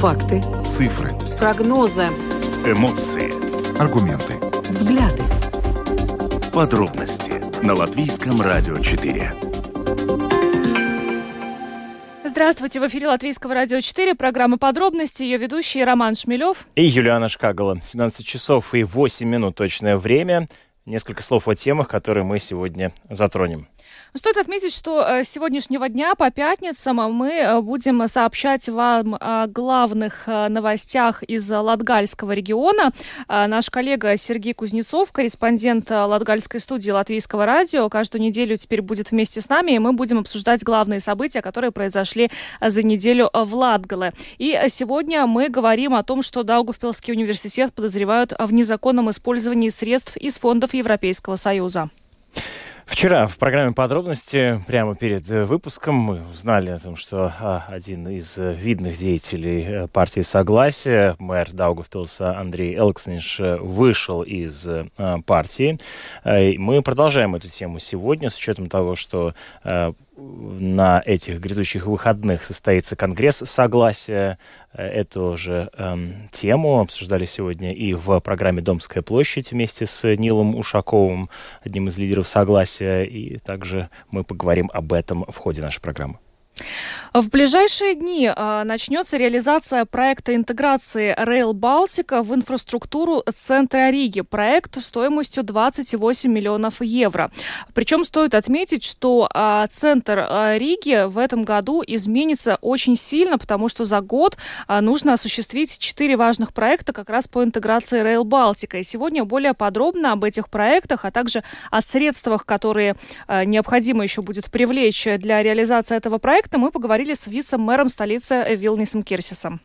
Факты. Цифры. Прогнозы. Эмоции. Аргументы. Взгляды. Подробности на Латвийском радио 4. Здравствуйте, в эфире Латвийского радио 4, программа «Подробности», ее ведущий Роман Шмелев. И Юлиана Шкагала. 17 часов и 8 минут точное время. Несколько слов о темах, которые мы сегодня затронем. Стоит отметить, что э, с сегодняшнего дня по пятницам мы э, будем сообщать вам о главных э, новостях из Латгальского региона. Наш коллега Сергей Кузнецов, корреспондент Латгальской студии Латвийского радио, каждую неделю теперь будет вместе с нами, и мы будем обсуждать главные события, которые произошли за неделю в Латгале. И сегодня мы говорим о том, что Даугавпилский университет подозревают в незаконном использовании средств из фондов Европейского Союза. Вчера в программе «Подробности» прямо перед э, выпуском мы узнали о том, что а, один из э, видных деятелей э, партии «Согласие», мэр Даугавпилса Андрей Элксниш, вышел из партии. Мы продолжаем эту тему сегодня с учетом того, что на этих грядущих выходных состоится Конгресс Согласия. Эту же эм, тему обсуждали сегодня и в программе «Домская площадь» вместе с Нилом Ушаковым, одним из лидеров Согласия. И также мы поговорим об этом в ходе нашей программы. В ближайшие дни а, начнется реализация проекта интеграции Rail Балтика в инфраструктуру центра Риги. Проект стоимостью 28 миллионов евро. Причем стоит отметить, что а, центр а, Риги в этом году изменится очень сильно, потому что за год нужно осуществить четыре важных проекта как раз по интеграции Rail Балтика. И сегодня более подробно об этих проектах, а также о средствах, которые необходимо еще будет привлечь для реализации этого проекта, мы поговорим поговорили с вице-мэром столицы Вилнисом Кирсисом.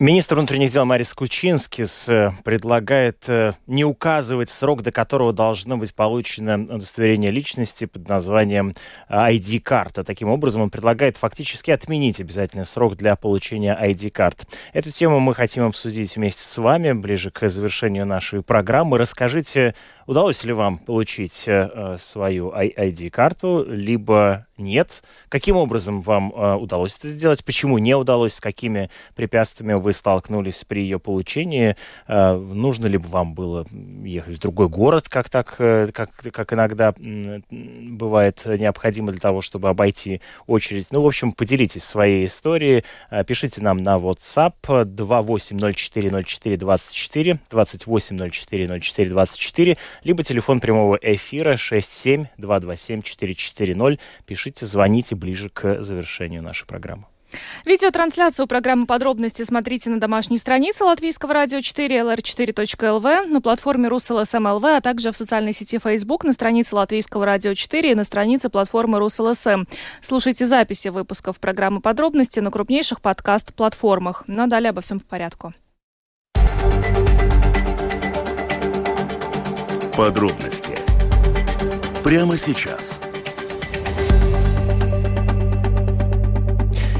Министр внутренних дел Марис Кучинскис э, предлагает э, не указывать срок, до которого должно быть получено удостоверение личности под названием ID-карта. Таким образом, он предлагает фактически отменить обязательный срок для получения ID-карт. Эту тему мы хотим обсудить вместе с вами ближе к завершению нашей программы. Расскажите, удалось ли вам получить э, свою ID-карту, либо нет. Каким образом вам э, удалось это сделать? Почему не удалось? С какими препятствиями вы столкнулись при ее получении? Э, нужно ли вам было ехать в другой город, как так, э, как, как иногда бывает необходимо для того, чтобы обойти очередь? Ну, в общем, поделитесь своей историей. Э, пишите нам на WhatsApp 28040424, 28040424, либо телефон прямого эфира 67227 Пишите пишите, звоните ближе к завершению нашей программы. Видеотрансляцию программы «Подробности» смотрите на домашней странице Латвийского радио 4 lr4.lv, на платформе rus.lsm.lv, а также в социальной сети Facebook, на странице Латвийского радио 4 и на странице платформы Rus.LSM. Слушайте записи выпусков программы «Подробности» на крупнейших подкаст-платформах. Но далее обо всем по порядку. Подробности прямо сейчас –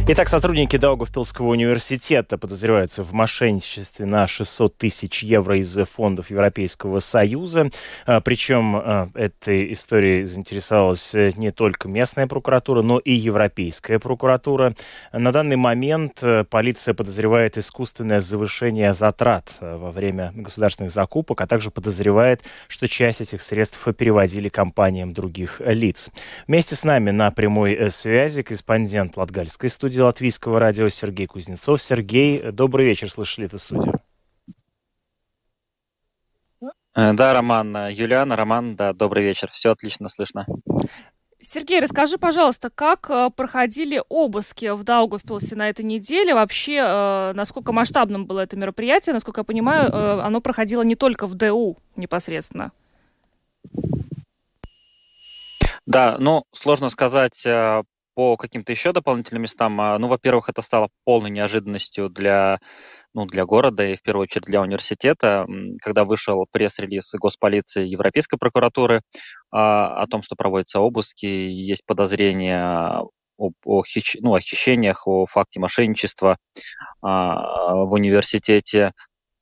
Итак, сотрудники Даугавпилского университета подозреваются в мошенничестве на 600 тысяч евро из фондов Европейского Союза. А, причем а, этой историей заинтересовалась не только местная прокуратура, но и Европейская прокуратура. На данный момент э, полиция подозревает искусственное завышение затрат э, во время государственных закупок, а также подозревает, что часть этих средств переводили компаниям других лиц. Вместе с нами на прямой э, связи корреспондент Латгальской студии студии Латвийского радио Сергей Кузнецов. Сергей, добрый вечер, слышали эту студию? Э, да, Роман, э, Юлиана, Роман, да, добрый вечер, все отлично слышно. Сергей, расскажи, пожалуйста, как э, проходили обыски в Даугавпилсе на этой неделе? Вообще, насколько масштабным было это мероприятие? Насколько я понимаю, оно проходило не только в ДУ непосредственно. Да, ну, сложно сказать по каким-то еще дополнительным местам, а, ну, во-первых, это стало полной неожиданностью для ну, для города и в первую очередь для университета, когда вышел пресс-релиз госполиции Европейской прокуратуры а, о том, что проводятся обыски, есть подозрения об, о, хищ, ну, о хищениях, о факте мошенничества а, в университете.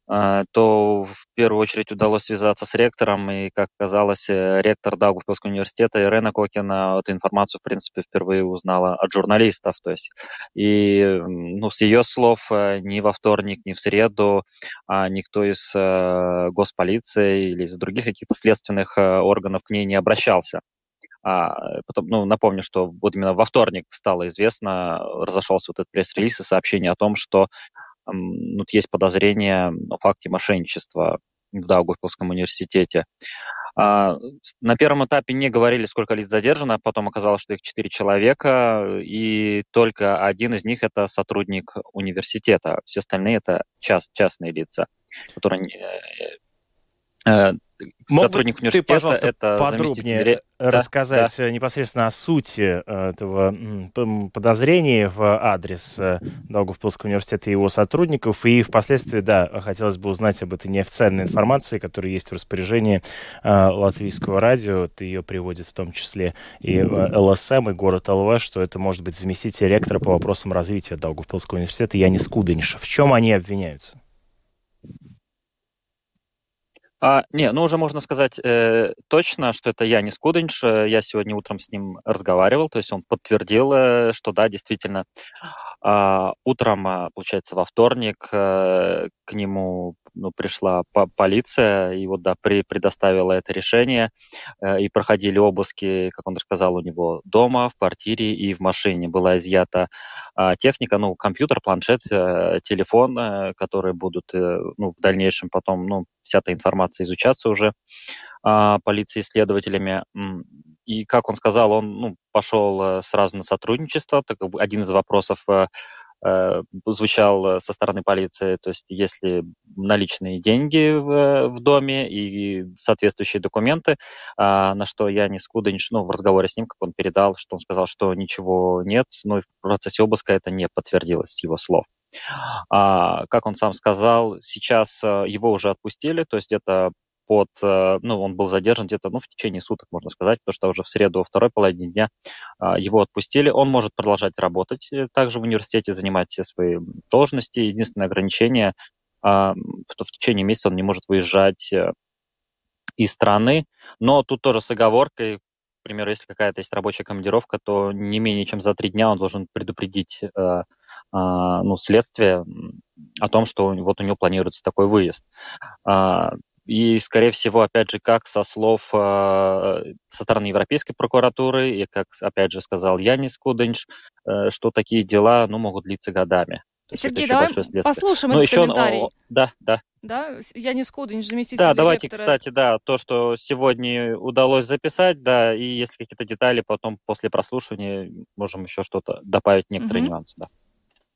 А, то в первую очередь удалось связаться с ректором, и, как оказалось, э, ректор Даугавпилского университета Ирена Кокина эту информацию, в принципе, впервые узнала от журналистов. То есть, и ну, с ее слов э, ни во вторник, ни в среду а никто из э, госполиции или из других каких-то следственных органов к ней не обращался. А, потом, ну, напомню, что вот именно во вторник стало известно, разошелся вот этот пресс-релиз и сообщение о том, что ну, есть подозрение о факте мошенничества в Даугавпилском университете. А, на первом этапе не говорили, сколько лиц задержано, потом оказалось, что их четыре человека, и только один из них это сотрудник университета. Все остальные это част, частные лица, которые э, э, Мог сотрудник бы. Ты, пожалуйста, это подробнее рассказать да, да. непосредственно о сути э, этого подозрения в адрес э, Даугавпилского университета и его сотрудников. И впоследствии, да, хотелось бы узнать об этой неофициальной информации, которая есть в распоряжении э, латвийского радио. Ты ее приводит в том числе и ЛСМ, и город ЛВ, что это может быть заместитель ректора по вопросам развития Даугавпилского университета Янис Кудыньш. В чем они обвиняются? А, не, ну уже можно сказать э, точно, что это Янис Кудынш. Я сегодня утром с ним разговаривал, то есть он подтвердил, э, что да, действительно, э, утром, а, получается, во вторник э, к нему ну, пришла по полиция и вот да, при, предоставила это решение э, и проходили обыски, как он рассказал, у него дома, в квартире и в машине была изъята э, техника, ну компьютер, планшет, э, телефон, э, которые будут э, ну, в дальнейшем потом ну вся эта информация изучаться уже э, полицией следователями. И как он сказал, он ну, пошел э, сразу на сотрудничество. Так, один из вопросов Э, звучал э, со стороны полиции, то есть если наличные деньги в, в доме и соответствующие документы, а, на что я не Скудынч, ну, в разговоре с ним, как он передал, что он сказал, что ничего нет, но в процессе обыска это не подтвердилось его слов. А, как он сам сказал, сейчас э, его уже отпустили, то есть это под, э, ну, он был задержан где-то, ну, в течение суток, можно сказать, потому что уже в среду, во второй половине дня а, его отпустили. Он может продолжать работать э, также в университете, занимать все свои должности. Единственное ограничение, а, что в течение месяца он не может выезжать э, из страны, но тут тоже с оговоркой, к примеру, если какая-то есть рабочая командировка, то не менее чем за три дня он должен предупредить э, ну, следствие о том, что вот у него планируется такой выезд. И, скорее всего, опять же, как со слов э, со стороны Европейской прокуратуры, и как, опять же, сказал Янис Кудынч, э, что такие дела ну, могут длиться годами. Сергей, давай послушаем этот еще, комментарий. О, да, да. Да, Янис Кудынч, заместитель Да, давайте, директора. кстати, да, то, что сегодня удалось записать, да, и если какие-то детали, потом после прослушивания можем еще что-то добавить, некоторые угу. нюансы, да.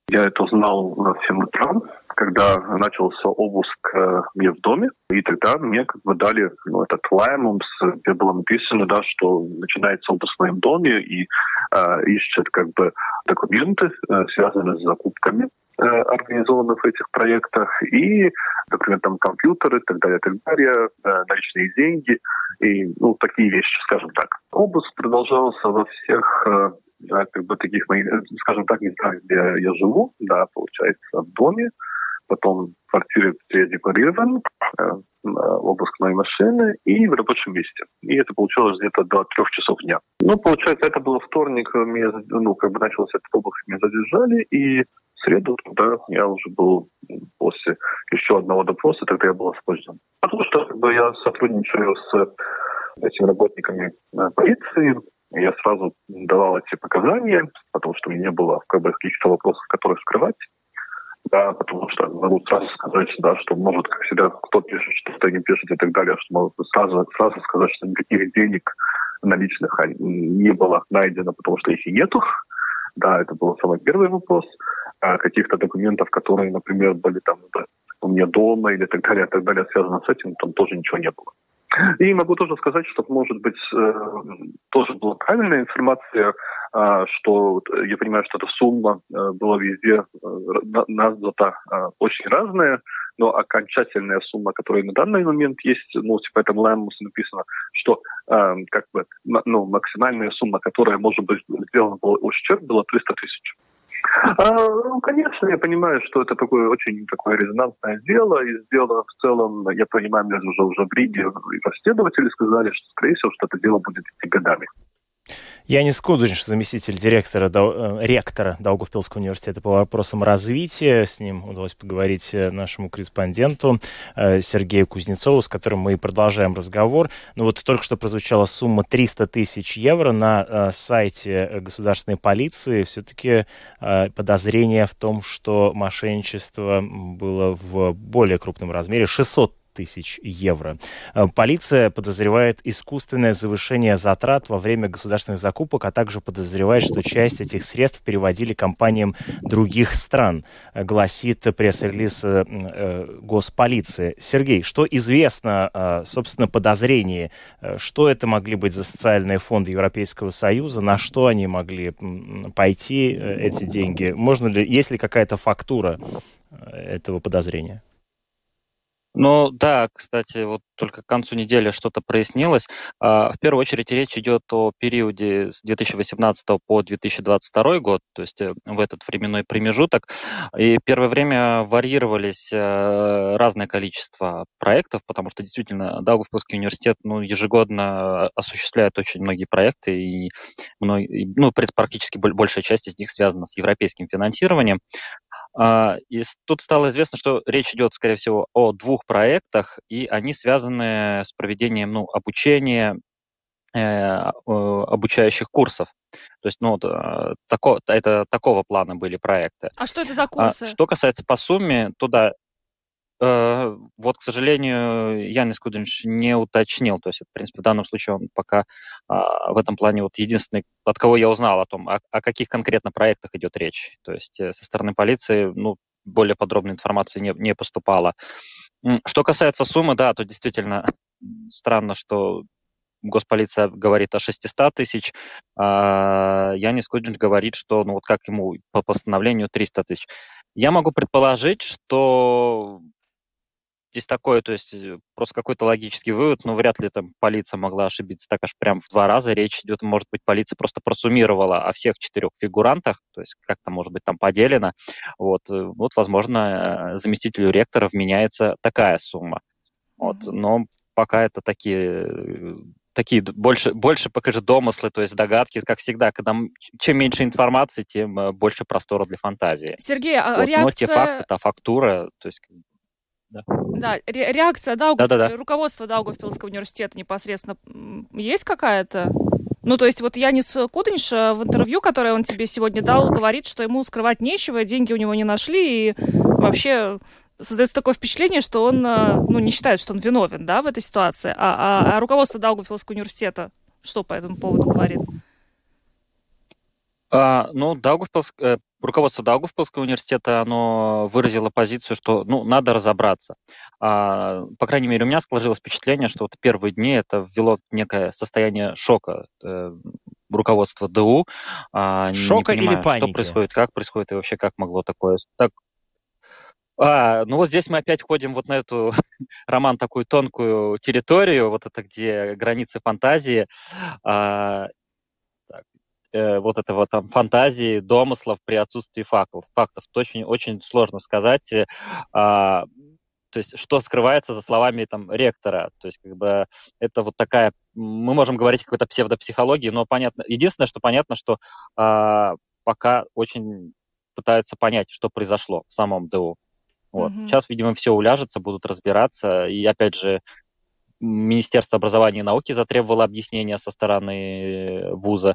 Я это узнал в 7 утра, когда начался обыск э, мне в доме, и тогда мне как бы дали ну, этот лаймумс, где было написано, да, что начинается обыск в моем доме и э, ищет как бы документы, э, связанные с закупками э, организованных в этих проектах, и, например, там компьютеры, так далее, так далее, э, наличные деньги и ну, такие вещи, скажем так. Обыск продолжался во всех э, да, как бы таких моих, скажем так, местах, где я живу, да, получается, в доме, потом где я декларирован, э, обыск моей машины и в рабочем месте. И это получилось где-то до трех часов дня. Ну, получается, это было вторник, меня, ну, как бы начался этот обыск, меня задержали, и в среду тогда я уже был после еще одного допроса, тогда я был освобожден. Потому что как бы, я сотрудничаю с этими работниками э, полиции, я сразу давал эти показания, потому что у меня не было как бы, каких-то вопросов, которые скрывать. Да, потому что могу сразу сказать, да, что может, как всегда, кто пишет, что-то не пишет и так далее, что могут сразу, сразу сказать, что никаких денег наличных не было найдено, потому что их и нету. Да, это был самый первый вопрос. А каких-то документов, которые, например, были там да, у меня дома или так далее, так далее, связано с этим, там тоже ничего не было. И могу тоже сказать, что, может быть, э, тоже была правильная информация, что я понимаю, что эта сумма э, была везде э, названа э, очень разная, но окончательная сумма, которая на данный момент есть, ну, типа этом Лэмус написано, что э, как бы, ну, максимальная сумма, которая может быть сделана был ущерб, была 300 тысяч. А, ну, конечно, я понимаю, что это такое очень такое резонансное дело, и дело в целом, я понимаю, мне уже, уже в Риге расследователи сказали, что, скорее всего, что это дело будет идти годами. Янис Кудыш, заместитель директора, э, ректора Даугавпилского университета по вопросам развития. С ним удалось поговорить э, нашему корреспонденту э, Сергею Кузнецову, с которым мы и продолжаем разговор. Ну вот только что прозвучала сумма 300 тысяч евро на сайте государственной полиции. Все-таки подозрение в том, что мошенничество было в более крупном размере. 600 тысяч евро. Э, полиция подозревает искусственное завышение затрат во время государственных закупок, а также подозревает, что часть этих средств переводили компаниям других стран, э, гласит пресс-релиз э, госполиции. Сергей, что известно, собственно, подозрение, что это могли быть за социальные фонды Европейского Союза, на что они могли пойти, эти деньги? Можно ли, есть ли какая-то фактура этого подозрения? Ну да, кстати, вот только к концу недели что-то прояснилось. А, в первую очередь речь идет о периоде с 2018 по 2022 год, то есть э, в этот временной промежуток. И первое время варьировались э, разное количество проектов, потому что действительно Даугавпилский университет ну, ежегодно осуществляет очень многие проекты, и, ну, практически большая часть из них связана с европейским финансированием. А, и тут стало известно, что речь идет, скорее всего, о двух проектах, и они связаны с проведением ну, обучения, э, обучающих курсов. То есть, ну, э, тако, это такого плана были проекты. А что это за курсы? А, что касается по сумме, туда Э, вот, к сожалению, Янис Кудинч не уточнил. То есть, в принципе, в данном случае он пока а, в этом плане вот единственный, от кого я узнал о том, о, о каких конкретно проектах идет речь. То есть э, со стороны полиции, ну, более подробной информации не, не поступало. Что касается суммы, да, то действительно странно, что госполиция говорит о 600 тысяч, а Янис Куджин говорит, что, ну вот как ему по постановлению 300 тысяч. Я могу предположить, что здесь такое, то есть э, просто какой-то логический вывод, но вряд ли там полиция могла ошибиться так аж прям в два раза. Речь идет, может быть, полиция просто просуммировала о всех четырех фигурантах, то есть как-то, может быть, там поделено. Вот, э, вот возможно, э, заместителю ректора вменяется такая сумма. Вот, но пока это такие такие больше, больше покажи домыслы, то есть догадки, как всегда, когда чем меньше информации, тем больше простора для фантазии. Сергей, а вот, реакция... Но те факты, та фактура, то есть да. Да, ре- реакция Даугав... да, да, да. руководства Даугавпилского университета непосредственно есть какая-то? Ну, то есть вот Янис Кудынш э, в интервью, которое он тебе сегодня дал, говорит, что ему скрывать нечего, деньги у него не нашли, и вообще создается такое впечатление, что он, э, ну, не считает, что он виновен, да, в этой ситуации. А, а, а руководство Даугавпилского университета что по этому поводу говорит? А, ну, Даугавпилск, э, руководство Даугавпилского университета, оно выразило позицию, что, ну, надо разобраться. А, по крайней мере, у меня сложилось впечатление, что вот первые дни это ввело некое состояние шока э, руководства ДУ. А, шока не понимая, или паники? Что происходит, как происходит и вообще как могло такое... Так, а, ну вот здесь мы опять входим вот на эту, роман, такую тонкую территорию, вот это где границы фантазии. А, э, вот этого там фантазии, домыслов при отсутствии фактов. Фактов то очень, очень сложно сказать. Э, а, то есть что скрывается за словами там ректора. То есть как бы это вот такая, мы можем говорить о какой-то псевдопсихологии, но понятно, единственное, что понятно, что а, пока очень пытаются понять, что произошло в самом ДУ. Вот. Mm-hmm. Сейчас, видимо, все уляжется, будут разбираться. И опять же, Министерство образования и науки затребовало объяснения со стороны вуза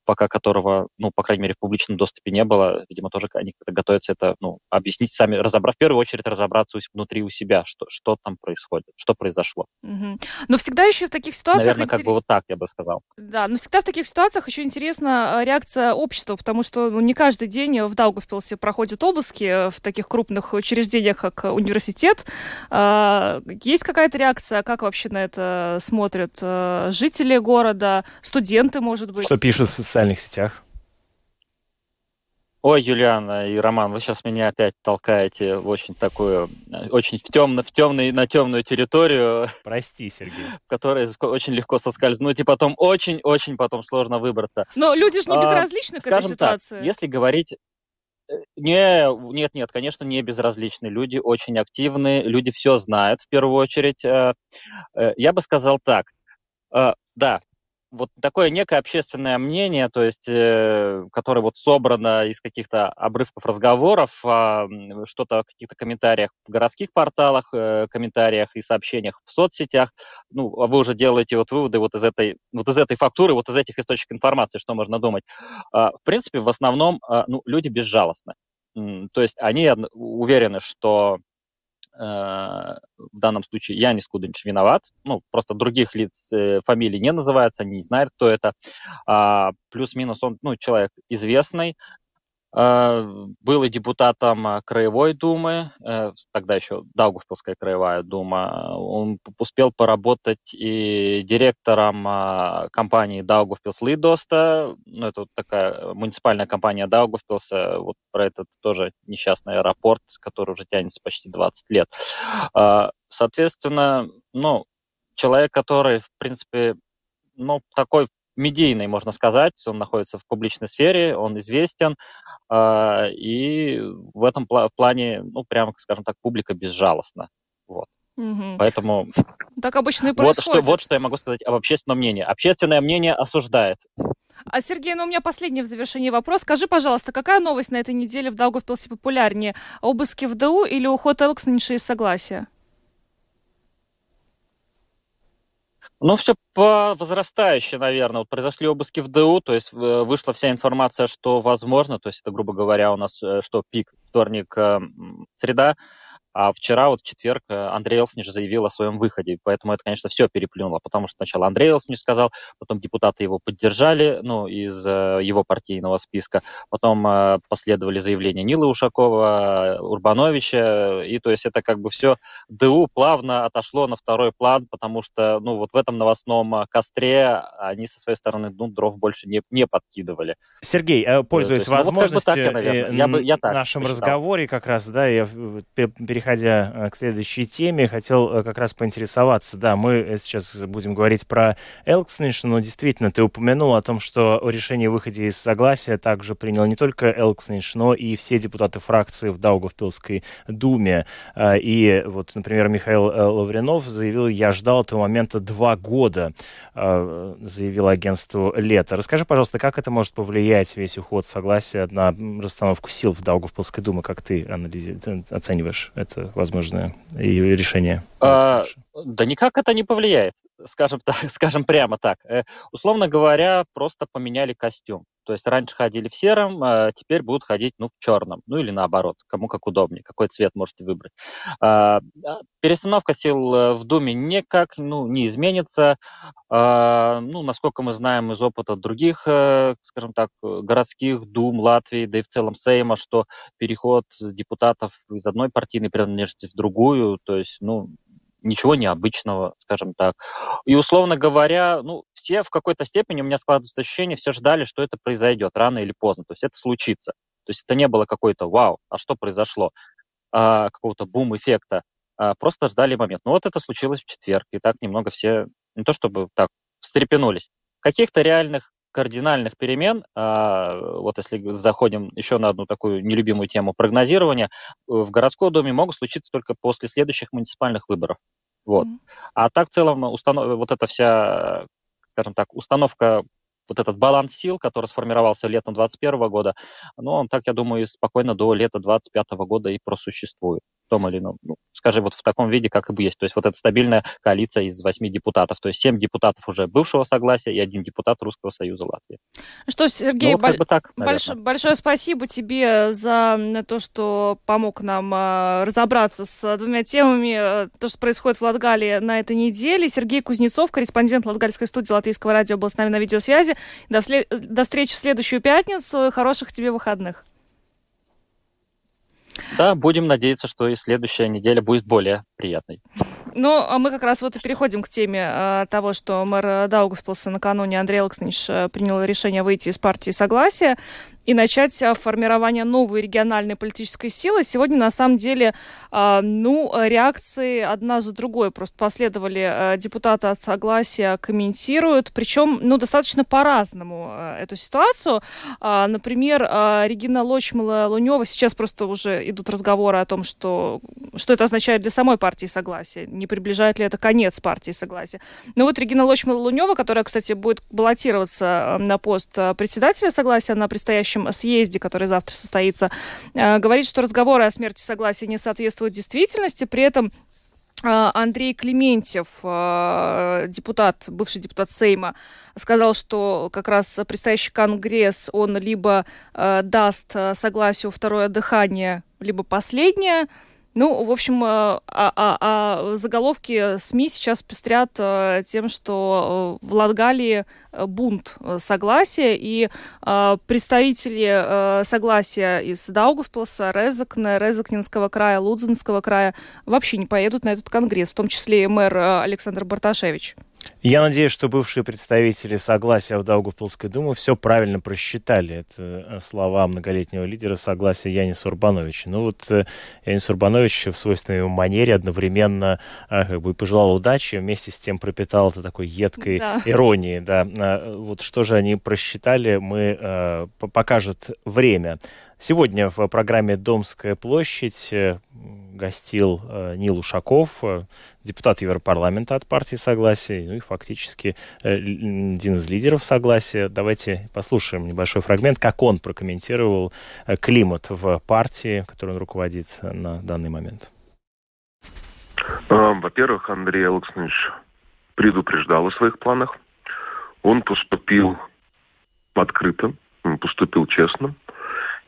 пока которого, ну, по крайней мере, в публичном доступе не было, видимо, тоже они готовятся это, ну, объяснить сами, разобрать, в первую очередь разобраться внутри у себя, что, что там происходит, что произошло. Угу. Но всегда еще в таких ситуациях... Наверное, как бы вот так я бы сказал. Да, но всегда в таких ситуациях еще интересна а, реакция общества, потому что ну, не каждый день в Даугавпилсе проходят обыски в таких крупных учреждениях, как университет. А, есть какая-то реакция? Как вообще на это смотрят а, жители города, студенты, может быть? Что пишут в социальных сетях? Ой, Юлиана и Роман, вы сейчас меня опять толкаете в очень такую, очень в темно, в темный, на темную территорию. Прости, Сергей. В которой очень легко соскользнуть, и потом очень-очень потом сложно выбраться. Но люди же не а, безразличны а, к этой ситуации. Так, если говорить э, не, нет, нет, конечно, не безразличны. Люди очень активны, люди все знают в первую очередь. Э, э, я бы сказал так. Да, вот такое некое общественное мнение, то есть, э, которое вот собрано из каких-то обрывков разговоров, э, что-то в каких-то комментариях в городских порталах, э, комментариях и сообщениях в соцсетях, ну, а вы уже делаете вот выводы вот из этой, вот из этой фактуры, вот из этих источников информации, что можно думать. Э, в принципе, в основном, э, ну, люди безжалостны. То есть они уверены, что в данном случае Янис Кудынч виноват, ну, просто других лиц, э, фамилий не называется, они не знают, кто это, а, плюс-минус он, ну, человек известный, Э, был и депутатом э, Краевой думы, э, тогда еще Даугавпилская краевая дума. Он успел поработать и директором компании Даугавпилс Лидоста. Ну, это вот такая муниципальная компания Даугавпилса. Вот про этот тоже несчастный аэропорт, который уже тянется почти 20 лет. Соответственно, ну, человек, который, в принципе, ну, такой медийный, можно сказать. Он находится в публичной сфере, он известен, э, и в этом пла- плане, ну, прямо, скажем так, публика безжалостна. Вот. Угу. Поэтому... Так обычно и происходит. Вот что, вот что я могу сказать об общественном мнении. Общественное мнение осуждает. А, Сергей, ну у меня последний в завершении вопрос. Скажи, пожалуйста, какая новость на этой неделе в Даугавпилсе популярнее? Обыски в ДУ или уход Элкснинша из согласия? Ну, все по возрастающей, наверное. Вот произошли обыски в ДУ, то есть э, вышла вся информация, что возможно, то есть это, грубо говоря, у нас э, что пик, вторник, э, среда, а вчера, вот в четверг, э, Андрей Элсниш заявил о своем выходе, поэтому это, конечно, все переплюнуло, потому что сначала Андрей Элсниш сказал, потом депутаты его поддержали, ну, из э, его партийного списка, потом э, последовали заявления Нилы Ушакова, Урбановича, и то есть это как бы все ДУ плавно отошло на второй план, потому что, ну, вот в этом новостном костре они со своей стороны, ну, дров больше не, не подкидывали. Сергей, пользуясь есть, возможностью ну, вот как бы так, я, я, бы, я так нашем посчитал. разговоре как раз, да, я перехожу переходя э, к следующей теме, хотел э, как раз поинтересоваться. Да, мы э, сейчас будем говорить про Элксниш, но действительно, ты упомянул о том, что решение о выходе из согласия также принял не только Элксниш, но и все депутаты фракции в Даугавпилской думе. И вот, например, Михаил Лавренов заявил, я ждал этого момента два года, заявил агентству «Лето». Расскажи, пожалуйста, как это может повлиять, весь уход согласия на расстановку сил в Даугавпилской думе, как ты анализи... оцениваешь это? Это возможное ее решение? А, да никак это не повлияет, скажем, так, скажем прямо так. Э, условно говоря, просто поменяли костюм. То есть раньше ходили в сером, а теперь будут ходить ну, в черном. Ну или наоборот, кому как удобнее, какой цвет можете выбрать. А, а перестановка сил э, в Думе никак ну, не изменится. А, ну, насколько мы знаем из опыта других, э, скажем так, городских дум Латвии, да и в целом Сейма, что переход депутатов из одной партийной принадлежности в другую, то есть, ну, ничего необычного, скажем так. И, условно говоря, ну, все в какой-то степени, у меня складывается ощущение, все ждали, что это произойдет рано или поздно, то есть это случится. То есть это не было какой-то вау, а что произошло, а, какого-то бум-эффекта. А, просто ждали момент. Ну вот это случилось в четверг, и так немного все, не то чтобы так, встрепенулись. Каких-то реальных кардинальных перемен, а, вот если заходим еще на одну такую нелюбимую тему прогнозирования, в городской доме могут случиться только после следующих муниципальных выборов. Вот. Mm-hmm. А так в целом установ... вот эта вся, скажем так, установка вот этот баланс сил, который сформировался летом 2021 года, ну, он так, я думаю, спокойно до лета 2025 года и просуществует том или ином, ну, скажи, вот в таком виде, как и есть. То есть вот эта стабильная коалиция из восьми депутатов. То есть семь депутатов уже бывшего согласия и один депутат Русского Союза Латвии. Что, Сергей, ну, вот, как бы так, больш... большое спасибо тебе за то, что помог нам э, разобраться с двумя темами, э, то, что происходит в Латгалии на этой неделе. Сергей Кузнецов, корреспондент Латгальской студии Латвийского радио, был с нами на видеосвязи. До, след... До встречи в следующую пятницу. Хороших тебе выходных. Да, будем надеяться, что и следующая неделя будет более приятной. Ну, а мы как раз вот и переходим к теме э, того, что мэр Даугавпилса накануне Андрей Александрович э, принял решение выйти из партии Согласия. И начать формирование новой региональной политической силы. Сегодня, на самом деле, ну, реакции одна за другой просто последовали. Депутаты от согласия комментируют, причем, ну, достаточно по-разному эту ситуацию. Например, Регина Лочмала-Лунева, сейчас просто уже идут разговоры о том, что, что это означает для самой партии Согласия, не приближает ли это конец партии Согласия. Но вот Регина Лочмала-Лунева, которая, кстати, будет баллотироваться на пост председателя Согласия на предстоящем съезде, который завтра состоится, говорит, что разговоры о смерти Согласия не соответствуют действительности, при этом а, Андрей Клементьев, а, депутат, бывший депутат Сейма, сказал, что как раз предстоящий конгресс, он либо даст согласию второе дыхание, либо последнее. Ну, в общем, а, а, а заголовки СМИ сейчас пестрят тем, что в Латгалии бунт согласия, и представители согласия из Даугавпилса, Резакна, Резакнинского края, Лудзинского края вообще не поедут на этот конгресс, в том числе и мэр Александр Барташевич. Я надеюсь, что бывшие представители согласия в Даугавпилской думе все правильно просчитали. Это э, слова многолетнего лидера согласия Яниса Урбановича. Ну вот э, Янис Урбанович в свойственной ему манере одновременно э, как бы пожелал удачи, вместе с тем пропитал это такой едкой да. иронией. Да. Вот что же они просчитали, мы покажет время. Сегодня в программе «Домская площадь» гостил э, Нил Ушаков, э, депутат Европарламента от партии Согласия, ну и фактически э, один из лидеров Согласия. Давайте послушаем небольшой фрагмент, как он прокомментировал климат в партии, которой он руководит на данный момент. Во-первых, Андрей Александрович предупреждал о своих планах. Он поступил открыто, он поступил честно.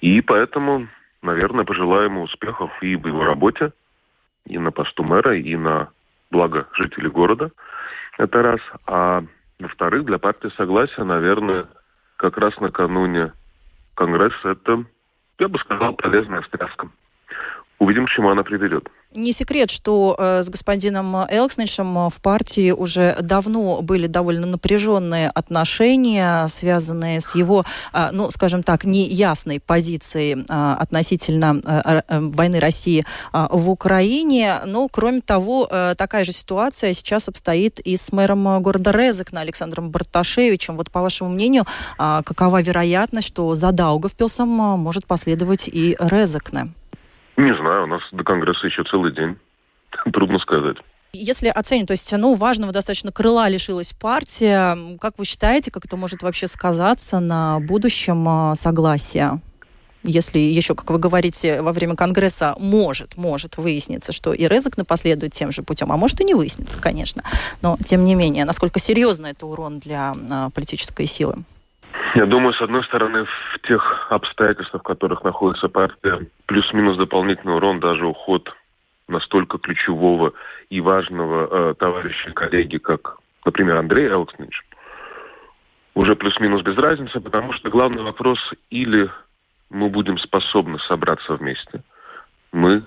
И поэтому наверное, пожелаю ему успехов и в его работе, и на посту мэра, и на благо жителей города. Это раз. А во-вторых, для партии Согласия, наверное, как раз накануне Конгресса это, я бы сказал, полезная встряска. Увидим, к чему она приведет. Не секрет, что э, с господином Элксничем в партии уже давно были довольно напряженные отношения, связанные с его, э, ну, скажем так, неясной позицией э, относительно э, э, войны России э, в Украине. Но, кроме того, э, такая же ситуация сейчас обстоит и с мэром города Резекна Александром Барташевичем. Вот, по вашему мнению, э, какова вероятность, что за Даугавпилсом может последовать и Резекне? Не знаю, у нас до Конгресса еще целый день. Трудно сказать. Если оценить, то есть, ну, важного достаточно крыла лишилась партия, как вы считаете, как это может вообще сказаться на будущем а, согласия? Если еще, как вы говорите, во время Конгресса может, может выясниться, что и Резок напоследует тем же путем, а может и не выяснится, конечно. Но, тем не менее, насколько серьезно это урон для а, политической силы? Я думаю, с одной стороны, в тех обстоятельствах, в которых находится партия, плюс-минус дополнительный урон, даже уход настолько ключевого и важного э, товарища коллеги, как, например, Андрей Элкснич, уже плюс-минус без разницы, потому что главный вопрос или мы будем способны собраться вместе, мы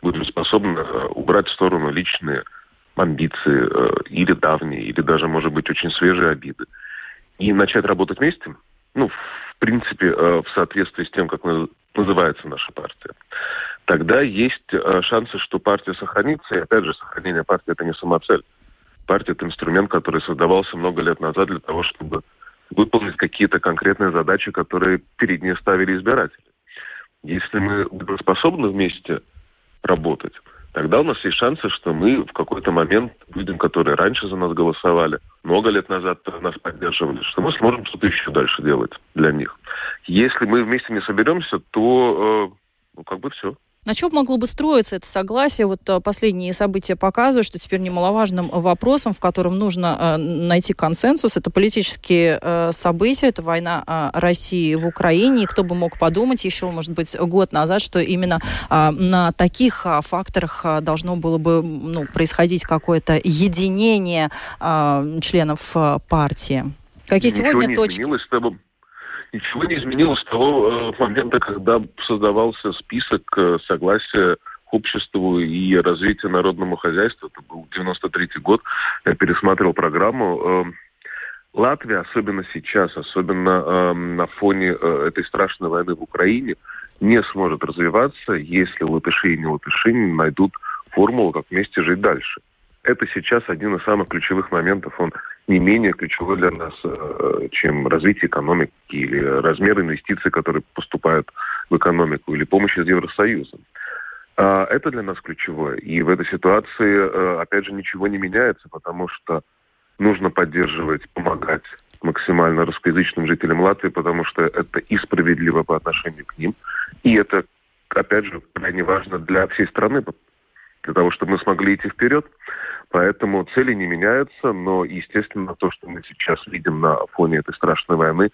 будем способны э, убрать в сторону личные амбиции э, или давние, или даже, может быть, очень свежие обиды, и начать работать вместе – ну, в принципе, э, в соответствии с тем, как называется наша партия, тогда есть э, шансы, что партия сохранится. И опять же, сохранение партии – это не самоцель. Партия – это инструмент, который создавался много лет назад для того, чтобы выполнить какие-то конкретные задачи, которые перед ней ставили избиратели. Если мы способны вместе работать, тогда у нас есть шансы, что мы в какой-то момент людям, которые раньше за нас голосовали, много лет назад нас поддерживали, что мы сможем что-то еще дальше делать для них. Если мы вместе не соберемся, то э, ну, как бы все. На чем могло бы строиться это согласие? Вот э, последние события показывают, что теперь немаловажным вопросом, в котором нужно э, найти консенсус, это политические э, события, это война России в Украине. И кто бы мог подумать еще, может быть, год назад, что именно на таких факторах должно было бы ну, происходить какое-то единение членов партии. Какие Ничего сегодня не точки? Изменилось, Ничего не изменилось с того э, момента, когда создавался список э, согласия к обществу и развитию народному хозяйству. Это был 93 год. Я пересматривал программу. Э, Латвия, особенно сейчас, особенно э, на фоне э, этой страшной войны в Украине, не сможет развиваться, если латыши и не латыши не найдут формулу, как вместе жить дальше. Это сейчас один из самых ключевых моментов. Он не менее ключевой для нас, э, чем развитие экономики или размер инвестиций, которые поступают в экономику, или помощь из Евросоюза. А, это для нас ключевое. И в этой ситуации, э, опять же, ничего не меняется, потому что нужно поддерживать, помогать максимально русскоязычным жителям Латвии, потому что это и справедливо по отношению к ним, и это, опять же, крайне важно для всей страны, для того, чтобы мы смогли идти вперед. Поэтому цели не меняются, но, естественно, то, что мы сейчас видим на фоне этой страшной войны,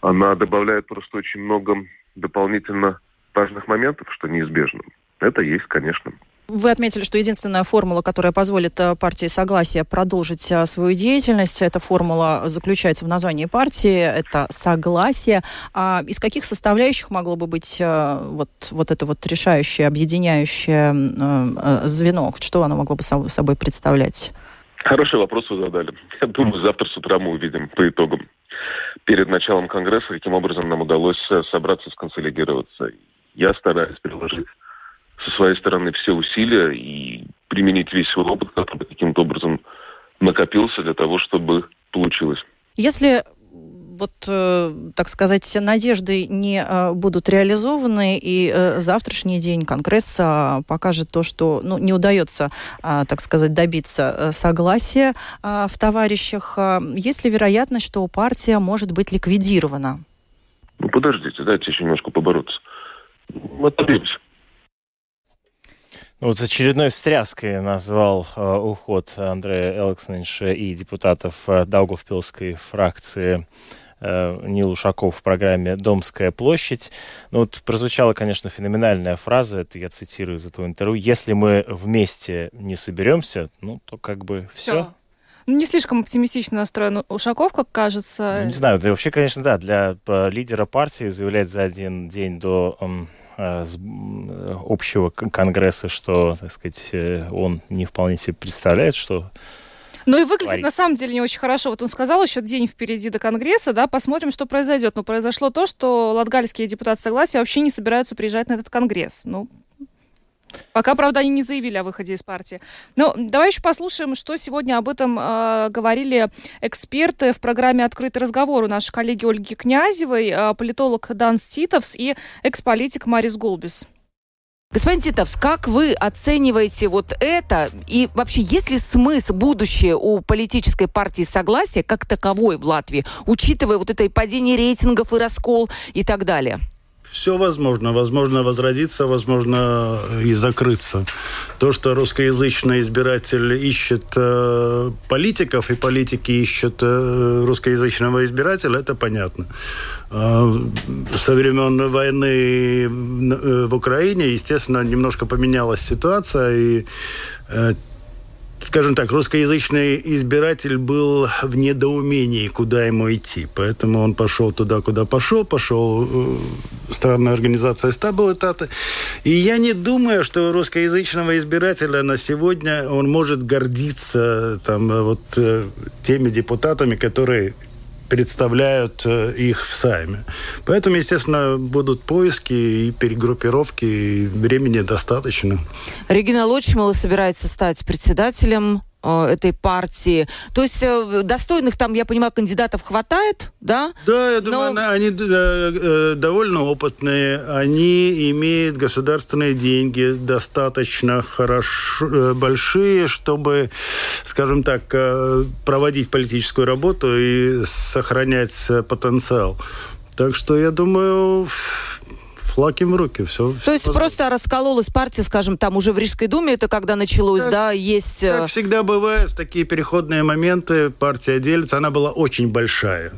она добавляет просто очень много дополнительно важных моментов, что неизбежно. Это есть, конечно. Вы отметили, что единственная формула, которая позволит э, партии согласия продолжить э, свою деятельность, эта формула заключается в названии партии, это согласие. А из каких составляющих могло бы быть э, вот, вот это вот решающее, объединяющее звено? Что оно могло бы собой представлять? Хороший вопрос вы задали. Я думаю, завтра с утра мы увидим по итогам. Перед началом Конгресса, каким образом нам удалось собраться, сконсолидироваться. Я стараюсь приложить со своей стороны все усилия и применить весь свой опыт, который каким-то образом накопился для того, чтобы получилось. Если вот, э, так сказать, надежды не э, будут реализованы, и э, завтрашний день Конгресса покажет то, что ну, не удается, так сказать, добиться согласия в товарищах, есть ли вероятность, что партия может быть ликвидирована? Ну, подождите, дайте еще немножко побороться. Ну, вот очередной встряской назвал э, уход Андрея Элксненша и депутатов э, Даугавпилской фракции э, Нил Ушаков в программе «Домская площадь». Ну, вот прозвучала, конечно, феноменальная фраза, это я цитирую из этого интервью, «Если мы вместе не соберемся, ну, то как бы все». все. Ну, не слишком оптимистично настроен Ушаков, как кажется. Ну, не знаю, да, вообще, конечно, да, для лидера партии заявлять за один день до Э, общего конгресса, что, так сказать, э, он не вполне себе представляет, что ну и выглядит Ларик. на самом деле не очень хорошо. Вот он сказал, еще день впереди до Конгресса, да, посмотрим, что произойдет. Но произошло то, что латгальские депутаты согласия вообще не собираются приезжать на этот Конгресс. Ну, Пока, правда, они не заявили о выходе из партии. Но давай еще послушаем, что сегодня об этом э, говорили эксперты в программе «Открытый разговор» у нашей коллеги Ольги Князевой, э, политолог Дан Ститовс и экс-политик Марис Гулбис. Господин Титовс, как вы оцениваете вот это? И вообще, есть ли смысл, будущее у политической партии согласия как таковой в Латвии, учитывая вот это падение рейтингов и раскол и так далее? Все возможно. Возможно возродиться, возможно и закрыться. То, что русскоязычный избиратель ищет э, политиков, и политики ищут э, русскоязычного избирателя, это понятно. Э, со времен войны э, в Украине, естественно, немножко поменялась ситуация, и э, скажем так, русскоязычный избиратель был в недоумении, куда ему идти. Поэтому он пошел туда, куда пошел, пошел э, странная организация стабилитата. И я не думаю, что русскоязычного избирателя на сегодня он может гордиться там, вот, э, теми депутатами, которые представляют э, их в Сайме. Поэтому, естественно, будут поиски и перегруппировки, и времени достаточно. Регина Лочмала собирается стать председателем этой партии. То есть э, достойных там, я понимаю, кандидатов хватает, да? Да, я думаю, Но... они э, довольно опытные, они имеют государственные деньги достаточно хорошо, большие, чтобы, скажем так, проводить политическую работу и сохранять потенциал. Так что я думаю, флаг им в руки. Все, То есть просто раскололась партия, скажем, там уже в Рижской думе это когда началось, как, да, есть... Как всегда бывает, в такие переходные моменты партия делится. Она была очень большая.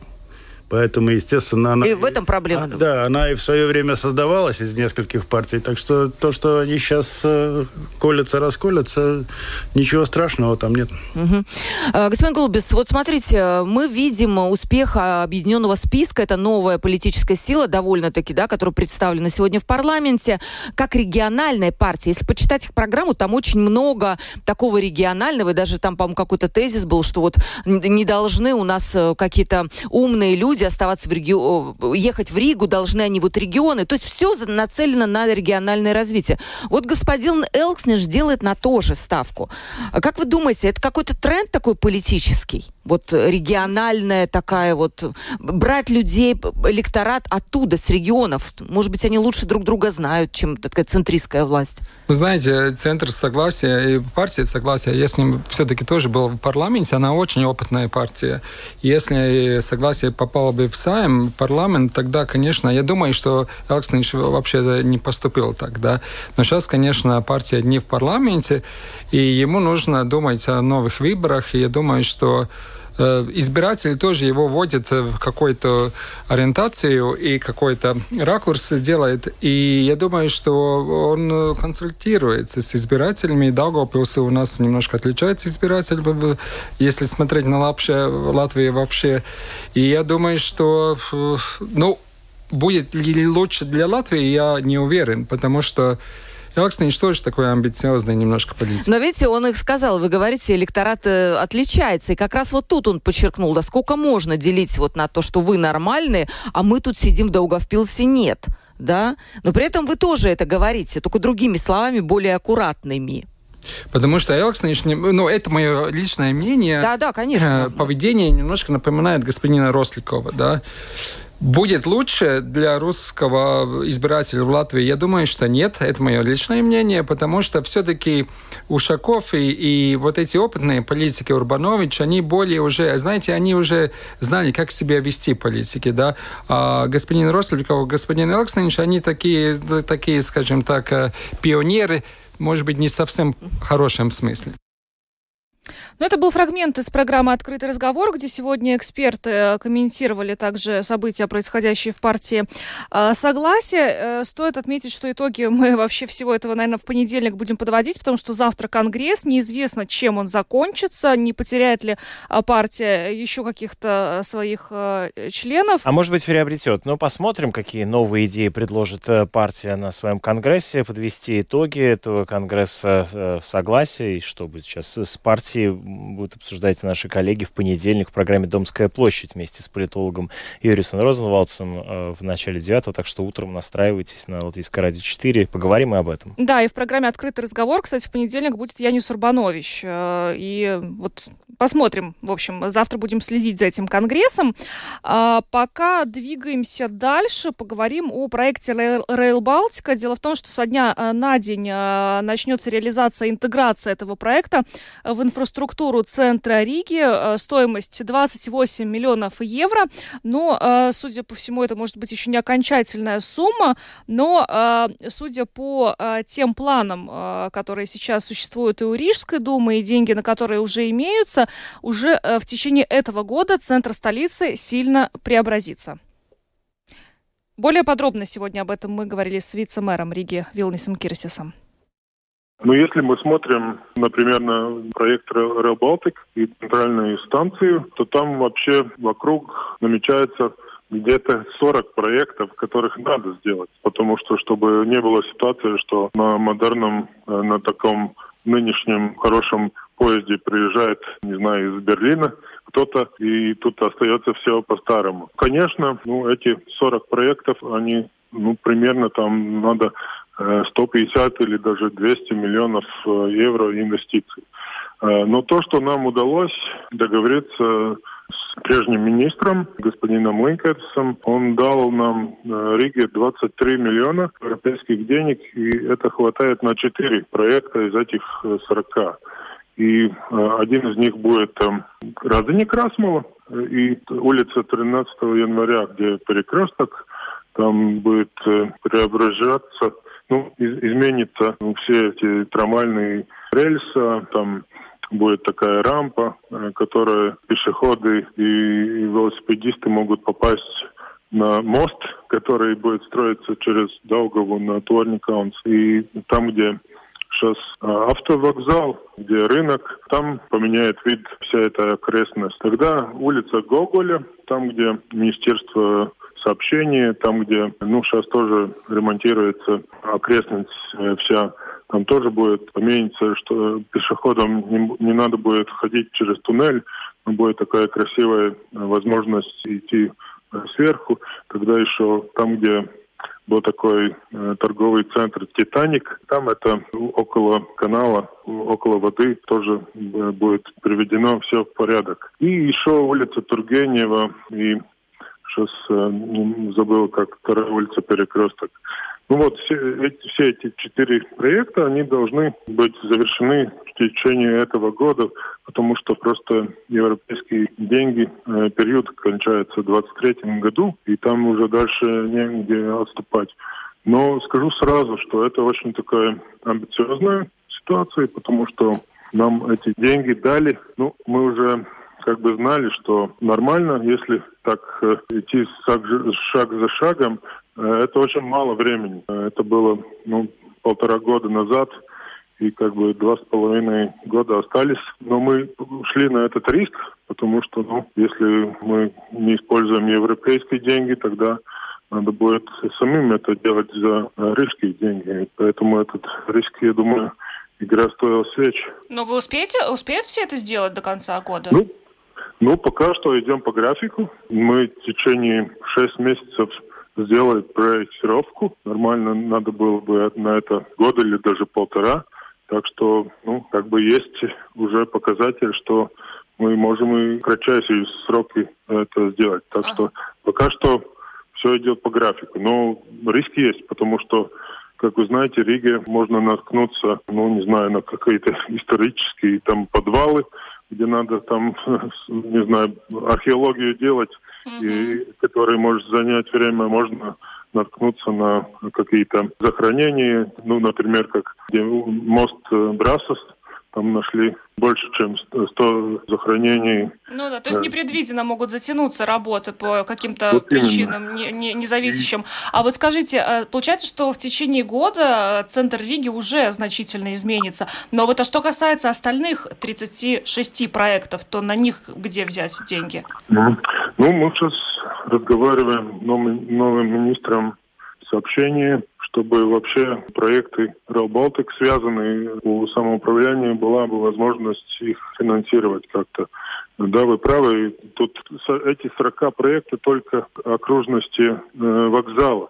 Поэтому, естественно, она... И в этом проблема. А, да, она и в свое время создавалась из нескольких партий. Так что то, что они сейчас э, колятся, расколятся, ничего страшного там нет. Угу. Господин Голубис, вот смотрите, мы видим успех объединенного списка. Это новая политическая сила, довольно-таки, да, которая представлена сегодня в парламенте, как региональная партия. Если почитать их программу, там очень много такого регионального, и даже там, по-моему, какой-то тезис был, что вот не должны у нас э, какие-то умные люди оставаться в регио... ехать в Ригу, должны они вот регионы. То есть все нацелено на региональное развитие. Вот господин Элкснеш делает на то же ставку. А как вы думаете, это какой-то тренд такой политический? Вот региональная такая вот... Брать людей, электорат оттуда, с регионов. Может быть, они лучше друг друга знают, чем такая центристская власть. Вы знаете, Центр Согласия и партия Согласия, я с ним все-таки тоже был в парламенте, она очень опытная партия. Если Согласие попало бы в Сайм, в парламент, тогда, конечно, я думаю, что Элкснич вообще не поступил так, да. Но сейчас, конечно, партия не в парламенте, и ему нужно думать о новых выборах, и я думаю, что Э, избиратель тоже его вводит в какую-то ориентацию и какой-то ракурс делает. И я думаю, что он консультируется с избирателями. Даугавпилс у нас немножко отличается избиратель, если смотреть на вообще, Латвии вообще. И я думаю, что э, ну, будет ли лучше для Латвии, я не уверен, потому что Элкснич тоже такой амбициозный немножко политик. Но видите, он их сказал, вы говорите, электорат э, отличается. И как раз вот тут он подчеркнул, да сколько можно делить вот на то, что вы нормальные, а мы тут сидим в Даугавпилсе нет. Да? Но при этом вы тоже это говорите, только другими словами, более аккуратными. Потому что Элкснич, ну, это мое личное мнение. Да, да, конечно. Э, поведение немножко напоминает господина Росликова, да будет лучше для русского избирателя в Латвии? Я думаю, что нет. Это мое личное мнение, потому что все-таки Ушаков и, и вот эти опытные политики Урбанович, они более уже, знаете, они уже знали, как себя вести политики, да. А господин Росликов, господин Элкснич, они такие, такие, скажем так, э, пионеры, может быть, не совсем хорошем смысле. Ну, это был фрагмент из программы «Открытый разговор», где сегодня эксперты э, комментировали также события, происходящие в партии э, «Согласие». Э, стоит отметить, что итоги мы вообще всего этого, наверное, в понедельник будем подводить, потому что завтра Конгресс, неизвестно, чем он закончится, не потеряет ли партия еще каких-то своих членов. А может быть, приобретет. Ну, посмотрим, какие новые идеи предложит партия на своем Конгрессе, подвести итоги этого Конгресса «Согласия», и что будет сейчас с партией будут обсуждать наши коллеги в понедельник в программе «Домская площадь» вместе с политологом Юрисом Розенвалдсом э, в начале девятого. Так что утром настраивайтесь на Латвийское радио 4. Поговорим и об этом. Да, и в программе «Открытый разговор», кстати, в понедельник будет Янис Урбанович. Э, и вот посмотрим. В общем, завтра будем следить за этим конгрессом. А пока двигаемся дальше, поговорим о проекте Rail Балтика. Дело в том, что со дня э, на день начнется реализация, интеграция этого проекта в инфраструктуру структуру центра Риги. Э, стоимость 28 миллионов евро. Но, э, судя по всему, это может быть еще не окончательная сумма. Но, э, судя по тем планам, которые сейчас существуют и у Рижской думы, и деньги, на которые уже имеются, уже в течение этого года центр столицы сильно преобразится. Более подробно сегодня об этом мы говорили с вице-мэром Риги Вилнисом Кирсисом. Ну, если мы смотрим, например, на проект Rail и центральную станцию, то там вообще вокруг намечается где-то 40 проектов, которых надо сделать. Потому что, чтобы не было ситуации, что на модерном, э, на таком нынешнем хорошем поезде приезжает, не знаю, из Берлина кто-то, и тут остается все по-старому. Конечно, ну, эти 40 проектов, они, ну, примерно там надо 150 или даже 200 миллионов э, евро инвестиций. Э, но то, что нам удалось договориться с прежним министром, господином Линкерсом, он дал нам э, Риге 23 миллиона европейских денег, и это хватает на 4 проекта из этих 40. И один из них будет Радони Красмова и улица 13 января, где перекресток, там будет преображаться ну, из, изменится ну, все эти трамвайные рельсы, там будет такая рампа, э, которая пешеходы и велосипедисты могут попасть на мост, который будет строиться через Долгову на Торникаунс. И там, где сейчас а, автовокзал, где рынок, там поменяет вид вся эта окрестность. Тогда улица Гоголя, там, где Министерство сообщений, там, где, ну, сейчас тоже ремонтируется окрестность э, вся, там тоже будет поменяться, что пешеходам не, не надо будет ходить через туннель, но будет такая красивая возможность идти э, сверху. Тогда еще там, где был такой э, торговый центр «Титаник». Там это около канала, около воды тоже э, будет приведено все в порядок. И еще улица Тургенева и сейчас э, забыл, как вторая улица Перекресток. Ну вот, все эти, все эти четыре проекта, они должны быть завершены в течение этого года, потому что просто европейские деньги, э, период кончается в 2023 году, и там уже дальше негде отступать. Но скажу сразу, что это очень такая амбициозная ситуация, потому что нам эти деньги дали. Ну, мы уже как бы знали, что нормально, если так э, идти шаг, шаг за шагом, э, это очень мало времени. Это было ну, полтора года назад, и как бы два с половиной года остались. Но мы шли на этот риск, потому что, ну, если мы не используем европейские деньги, тогда надо будет самим это делать за рижские деньги. Поэтому этот риск, я думаю, игра стоила свеч. Но вы успеете, успеют все это сделать до конца года? Ну, ну, пока что идем по графику. Мы в течение шесть месяцев сделали проектировку. Нормально надо было бы на это год или даже полтора. Так что, ну, как бы есть уже показатель, что мы можем и кратчайшие сроки это сделать. Так ага. что пока что все идет по графику. Но риски есть, потому что, как вы знаете, в Риге можно наткнуться, ну, не знаю, на какие-то исторические там подвалы, где надо там, не знаю, археологию делать, mm-hmm. и который может занять время, можно наткнуться на какие-то захоронения, ну, например, как где мост Брасос, там нашли больше, чем 100 захоронений. Ну да, то есть непредвиденно могут затянуться работы по каким-то вот причинам, не, не, независящим. А вот скажите, э, получается, что в течение года центр Риги уже значительно изменится. Но вот а что касается остальных 36 проектов, то на них где взять деньги? Ну, мы сейчас разговариваем с новым, новым министром сообщения чтобы вообще проекты Rail Baltic, связанные у самоуправления, была бы возможность их финансировать как-то. Да, вы правы. Тут эти 40 проекты только окружности э, вокзала.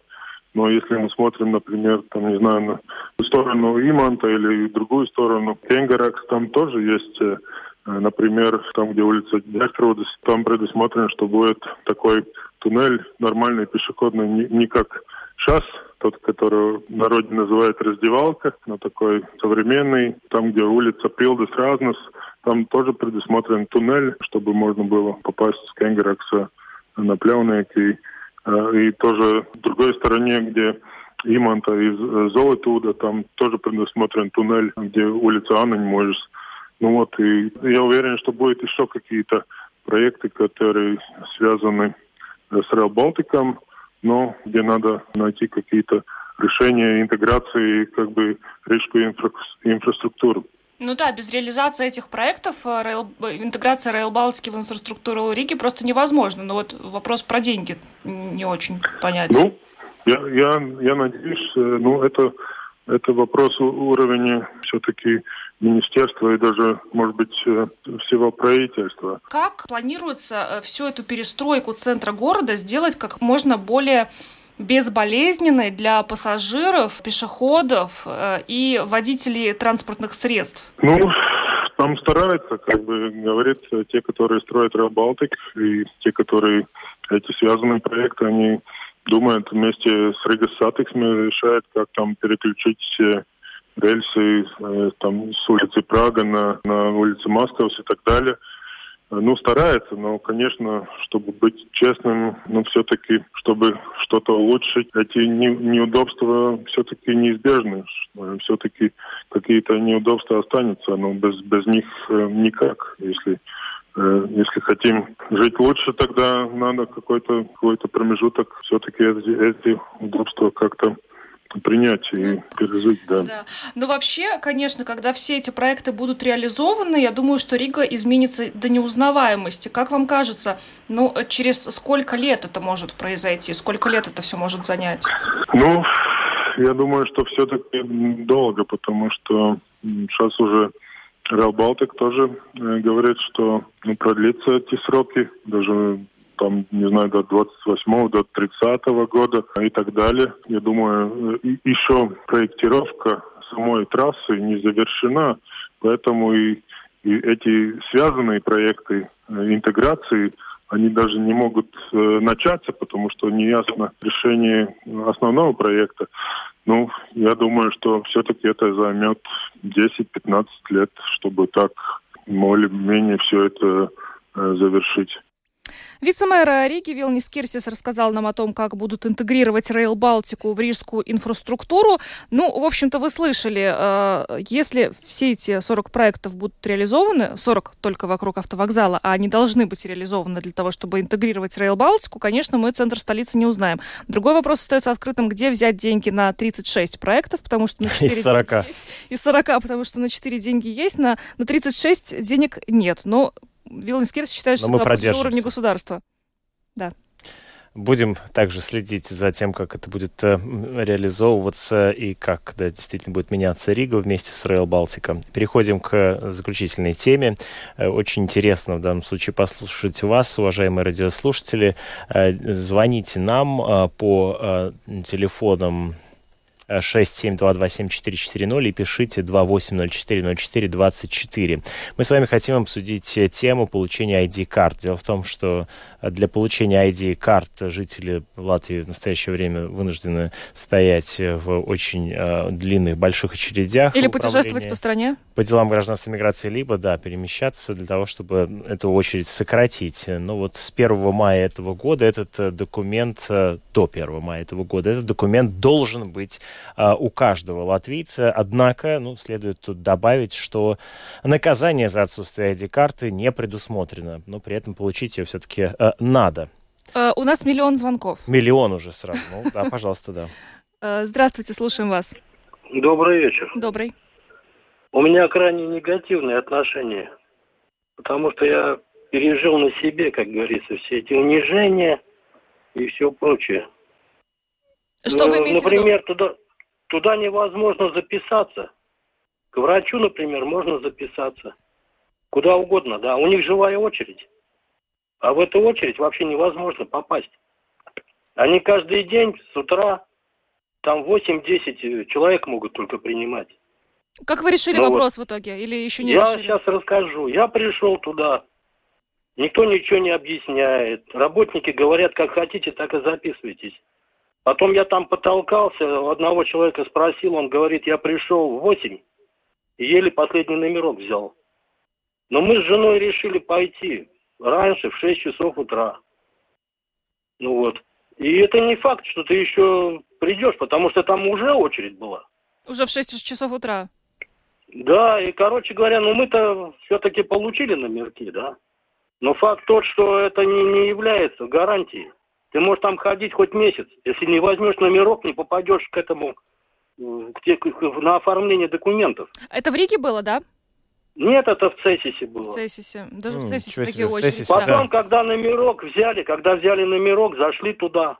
Но если мы смотрим, например, там, не знаю, на сторону Иманта или другую сторону Кенгаракс, там тоже есть э, Например, там, где улица Дяхтрудес, там предусмотрено, что будет такой туннель нормальный пешеходный, не, не как сейчас тот, который в народе называют раздевалка, но такой современный, там, где улица Пилдес Разнос, там тоже предусмотрен туннель, чтобы можно было попасть с Кенгеракса на Плевник. И, э, и тоже в другой стороне, где Иманта из Золотуда, там тоже предусмотрен туннель, где улица Аннань можешь. Ну вот, и я уверен, что будет еще какие-то проекты, которые связаны с Реал Балтиком, но где надо найти какие-то решения интеграции как бы рижской инфра инфраструктуры. Ну да, без реализации этих проектов э, Rail, интеграция Rail Балтики в инфраструктуру Риги просто невозможно. Но вот вопрос про деньги не очень понятен. Ну, я, я, я надеюсь, э, ну это, это вопрос уровня все-таки министерства и даже, может быть, э, всего правительства. Как планируется э, всю эту перестройку центра города сделать как можно более безболезненной для пассажиров, пешеходов э, и водителей транспортных средств? Ну, там стараются, как бы говорят, те, которые строят Rail Baltica и те, которые эти связанные проекты, они думают вместе с Rīgas satiksmi, решают, как там переключить рельсы э, там с улицы Прага на, на улице Maskavas и так далее. Ну, старается, но, конечно, чтобы быть честным, ну, все-таки, чтобы что-то улучшить. Эти не, неудобства все-таки неизбежны. Все-таки какие-то неудобства останутся, но без, без них э, никак. Если э, если хотим жить лучше, тогда надо какой-то какой промежуток все-таки эти, эти удобства как-то принять и пережить, да. да. Но вообще, конечно, когда все эти проекты будут реализованы, я думаю, что Рига изменится до неузнаваемости. Как вам кажется, ну, через сколько лет это может произойти? Сколько лет это все может занять? Ну, я думаю, что все-таки долго, потому что сейчас уже Реал Балтик тоже э, говорит, что ну, продлится эти сроки, даже там, не знаю, до 28 до 30 года и так далее. Я думаю, еще проектировка самой трассы не завершена, поэтому и, и эти связанные проекты э, интеграции они даже не могут э, начаться, потому что не ясно решение основного проекта. Ну, я думаю, что все-таки это займет 10-15 лет, чтобы так более-менее все это э, завершить. Вице-мэр Риги Вилнис Кирсис рассказал нам о том, как будут интегрировать Рейл Балтику в рижскую инфраструктуру. Ну, в общем-то, вы слышали, э, если все эти 40 проектов будут реализованы, 40 только вокруг автовокзала, а они должны быть реализованы для того, чтобы интегрировать Рейл Балтику, конечно, мы центр столицы не узнаем. Другой вопрос остается открытым, где взять деньги на 36 проектов, потому что на 4 Из 40. Есть, из 40, потому что на 4 деньги есть, на, на 36 денег нет. Но Вилнис Кирс считает, что это уровня государства. Да. Будем также следить за тем, как это будет э, реализовываться и как да, действительно будет меняться Рига вместе с Rail Балтика. Переходим к заключительной теме. Э, очень интересно в данном случае послушать вас, уважаемые радиослушатели. Э, звоните нам по телефонам 67227-440 и пишите 2804-04-24. Мы с вами хотим обсудить тему получения ID-карт. Дело в том, что для получения ID-карт жители Латвии в настоящее время вынуждены стоять в очень э, длинных, больших очередях. Или путешествовать по стране? По делам гражданства миграции, либо, да, перемещаться для того, чтобы эту очередь сократить. Но ну вот с 1 мая этого года этот э, документ, э, до 1 мая этого года, этот документ должен быть э, у каждого латвийца. Однако, ну, следует тут добавить, что наказание за отсутствие ID-карты не предусмотрено. Но при этом получить ее все-таки э, надо. Uh, у нас миллион звонков. Миллион уже сразу. Ну, да, пожалуйста, да. Uh, здравствуйте, слушаем вас. Добрый вечер. Добрый. У меня крайне негативные отношения, потому что я пережил на себе, как говорится, все эти унижения и все прочее. Что вы имеете Например, в виду? туда, туда невозможно записаться. К врачу, например, можно записаться. Куда угодно, да. У них живая очередь. А в эту очередь вообще невозможно попасть. Они каждый день с утра, там 8-10 человек могут только принимать. Как вы решили ну вопрос вот. в итоге? Или еще не Я решили? сейчас расскажу. Я пришел туда. Никто ничего не объясняет. Работники говорят, как хотите, так и записывайтесь. Потом я там потолкался, у одного человека спросил, он говорит, я пришел в 8 и еле последний номерок взял. Но мы с женой решили пойти раньше, в 6 часов утра. Ну вот. И это не факт, что ты еще придешь, потому что там уже очередь была. Уже в 6 часов утра? Да, и, короче говоря, ну мы-то все-таки получили номерки, да. Но факт тот, что это не, не является гарантией. Ты можешь там ходить хоть месяц. Если не возьмешь номерок, не попадешь к этому, к, к, на оформление документов. Это в Риге было, да? Нет, это в Цесисе было. В Цесисе. Даже в Цесисе такие очереди. Цесисе, Потом, да. когда номерок взяли, когда взяли номерок, зашли туда.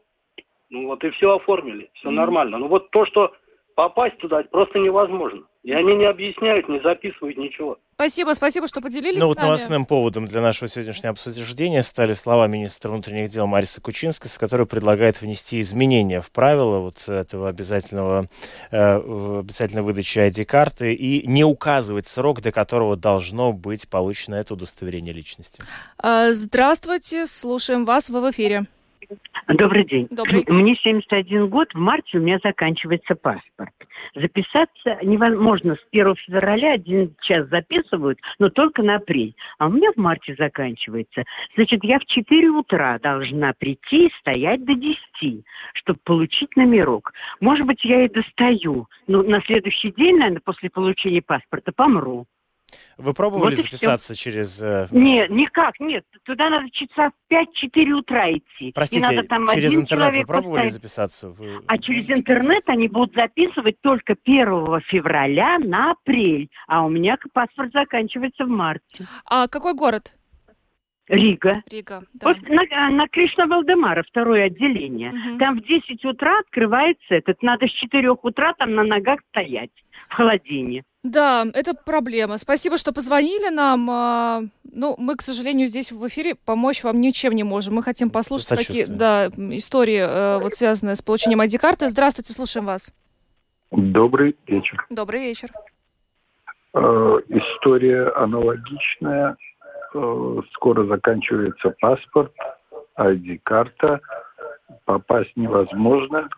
Ну вот и все оформили, все mm. нормально. Ну вот то, что попасть туда просто невозможно. И они не объясняют, не записывают ничего. Спасибо, спасибо, что поделились Ну вот новостным поводом для нашего сегодняшнего обсуждения стали слова министра внутренних дел Мариса Кучинскис, который предлагает внести изменения в правила вот этого обязательного, э, обязательной выдачи ID-карты и не указывать срок, до которого должно быть получено это удостоверение личности. А, здравствуйте, слушаем вас, вы в эфире. Добрый день. Добрый. Мне 71 год, в марте у меня заканчивается паспорт. Записаться невозможно. С 1 февраля один час записывают, но только на апрель. А у меня в марте заканчивается. Значит, я в 4 утра должна прийти и стоять до 10, чтобы получить номерок. Может быть, я и достаю. Но на следующий день, наверное, после получения паспорта помру. Вы пробовали Вот записаться через... э, Нет, никак, нет. Туда надо часа в 5-4 утра идти. и Простите, надо там через один интернет вы пробовали постоять. записаться? Вы- А через интернет они будут записывать только 1 февраля на апрель. А у меня паспорт заканчивается в марте. А какой город? Рига. Рига, да. Вот на, на Кришна Валдемара, второе отделение. Мгм. Там в 10 утра открывается этот. Надо с 4 утра там на ногах стоять в холодине. Да, это проблема. Спасибо, что позвонили нам. А, Ну, мы, к сожалению, здесь в эфире помочь вам ничем не можем. Мы хотим послушать такие да, истории, э, вот связанные с получением ID-карты. Здравствуйте, слушаем вас. Добрый вечер. Добрый вечер. Э, История аналогичная. Э, Скоро заканчивается паспорт, ID-карта. Попасть невозможно.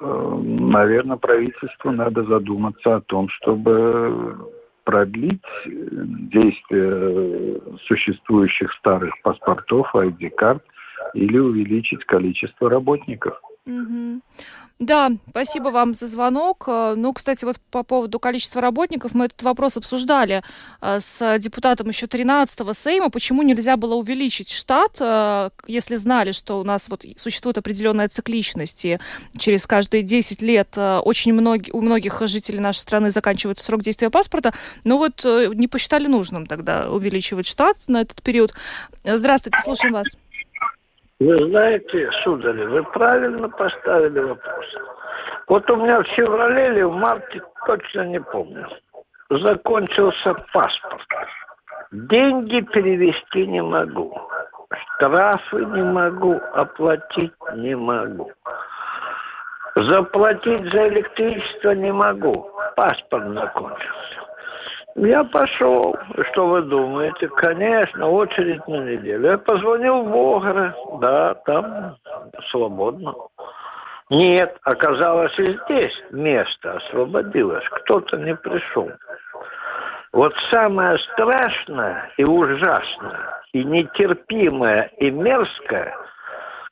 Наверное, правительству надо задуматься о том, чтобы продлить э, действие э, существующих старых паспортов, ID-карт или увеличить количество работников. Да, спасибо вам за звонок. Э, Ну, кстати, вот по поводу количества работников мы этот вопрос обсуждали э, с депутатом еще 13-го Сейма. Почему нельзя было увеличить штат, э, если знали, что у нас вот существует определенная цикличность, и через каждые 10 лет очень многие, у многих жителей нашей страны заканчивается срок действия паспорта. Ну вот не посчитали нужным тогда увеличивать штат на этот период. Здравствуйте, слушаем вас. Вы знаете, сударь, вы правильно поставили вопрос. Вот у меня в феврале или в марте, точно не помню, закончился паспорт. Деньги перевести не могу. Штрафы не могу, оплатить не могу. Заплатить за электричество не могу. Паспорт закончился. Я пошел. Что вы думаете? Конечно, очередь на неделю. Я позвонил в Огра. Да, там свободно. Нет, оказалось и здесь место освободилось. Кто-то не пришел. Вот самое страшное и ужасное, и нетерпимое, и мерзкое,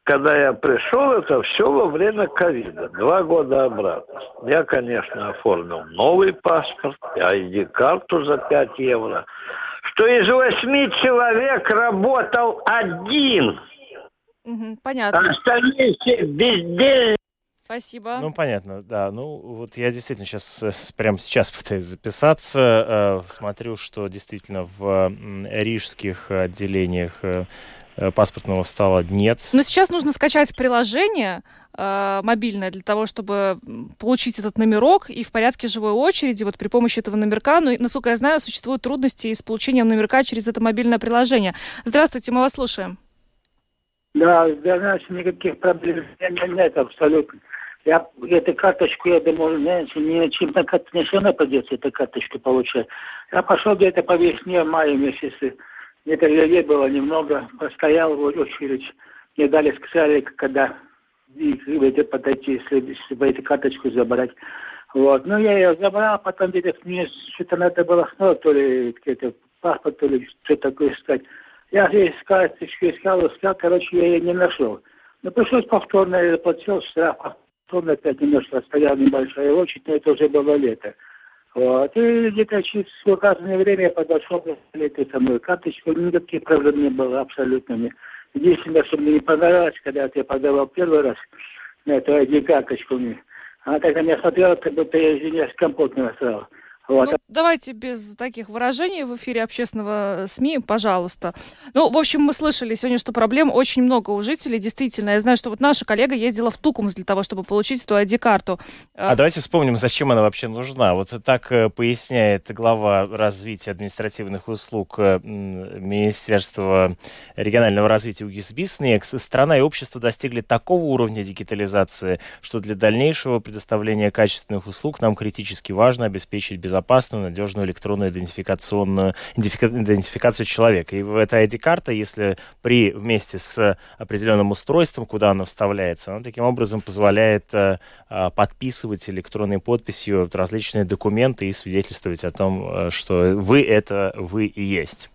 когда я пришел, это все во время ковида, два года обратно. Я, конечно, оформил новый паспорт, ID-карту за 5 евро, что из восьми человек работал один, понятно. остальные все бездельники. Спасибо. Ну, понятно, да. Ну, вот я действительно сейчас, прямо сейчас пытаюсь записаться. э, Смотрю, что действительно в рижских отделениях э, э, паспортного стола нет. Но сейчас нужно скачать приложение э, мобильное для того, чтобы получить этот номерок и в порядке живой очереди вот при помощи этого номерка. Ну, и, насколько я знаю, существуют трудности с получением номерка через это мобильное приложение. Здравствуйте, мы вас слушаем. Да, да, значит, никаких проблем нет, абсолютно. Я эту карточку, я думаю, знаете, не чем-то как не все равно придется эту карточку получать. Я пошел где-то по весне, в мае месяце. Людей было немного, постоял в очередь. Мне дали, сказали, когда и где подойти, если, чтобы эту карточку забрать. Вот. Ну, я ее забрал, потом где-то мне что-то надо было, ну, то ли где-то паспорт, то ли что такое искать. Я здесь карточку искал, искал, короче, я ее не нашел. Ну, пришлось повторно, я заплатил штраф, повторно опять немножко стоял небольшая очередь, но это уже было лето. Вот. И где-то через указанное время я подошел этой самой карточку, никаких проблем не было абсолютно. Единственное, что мне не понравилось, когда я подавал первый раз на эту ID-карточку мне, она на меня смотрела, как будто я, извиняюсь, компот не настраивал. Вот. Ну, давайте без таких выражений в эфире общественного СМИ, пожалуйста. Ну, в общем, мы слышали сегодня, что проблем очень много у жителей. Действительно, я знаю, что вот наша коллега ездила в Тукумс для того, чтобы получить эту ID-карту. А давайте вспомним, зачем она вообще нужна. Вот так э, поясняет глава развития административных услуг э, Министерства регионального развития УГИС Биснекс. Страна и общество достигли такого уровня дигитализации, что для дальнейшего предоставления качественных услуг нам критически важно обеспечить безопасность безопасную, надежную электронную идентификационную идентификацию человека. И эта ID-карта, если при вместе с определенным устройством, куда она вставляется, она таким образом позволяет э, а, подписывать электронной подписью различные документы и свидетельствовать о том, э, что вы это вы и есть.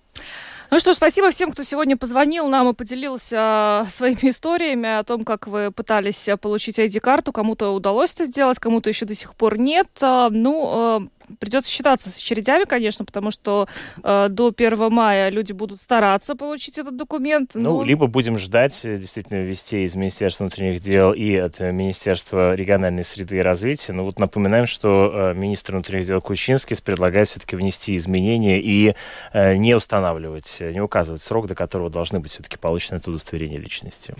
Ну что ж, спасибо всем, кто сегодня позвонил нам и поделился своими историями о том, как вы пытались получить ID-карту. Кому-то удалось это сделать, кому-то еще до сих пор нет. Ну, Придется считаться с очередями, конечно, потому что э, до 1 мая люди будут стараться получить этот документ. Ну, но... либо будем ждать э, действительно вести из Министерства внутренних дел и от э, Министерства региональной среды и развития. Но вот напоминаем, что э, министр внутренних дел Кучинский предлагает все-таки внести изменения и э, не устанавливать, не указывать срок, до которого должны быть все-таки получены это удостоверение личности.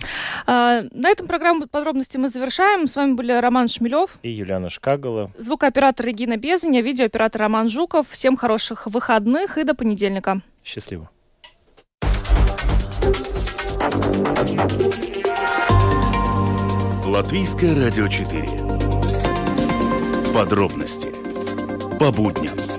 А, на этом программу подробности мы завершаем. С вами были Роман Шмелев и Юлиана Шкагала. Звукооператор Регина Безаня видеооператор Роман Жуков. Всем хороших выходных и до понедельника. Счастливо. Латвийское радио 4. Подробности по будням.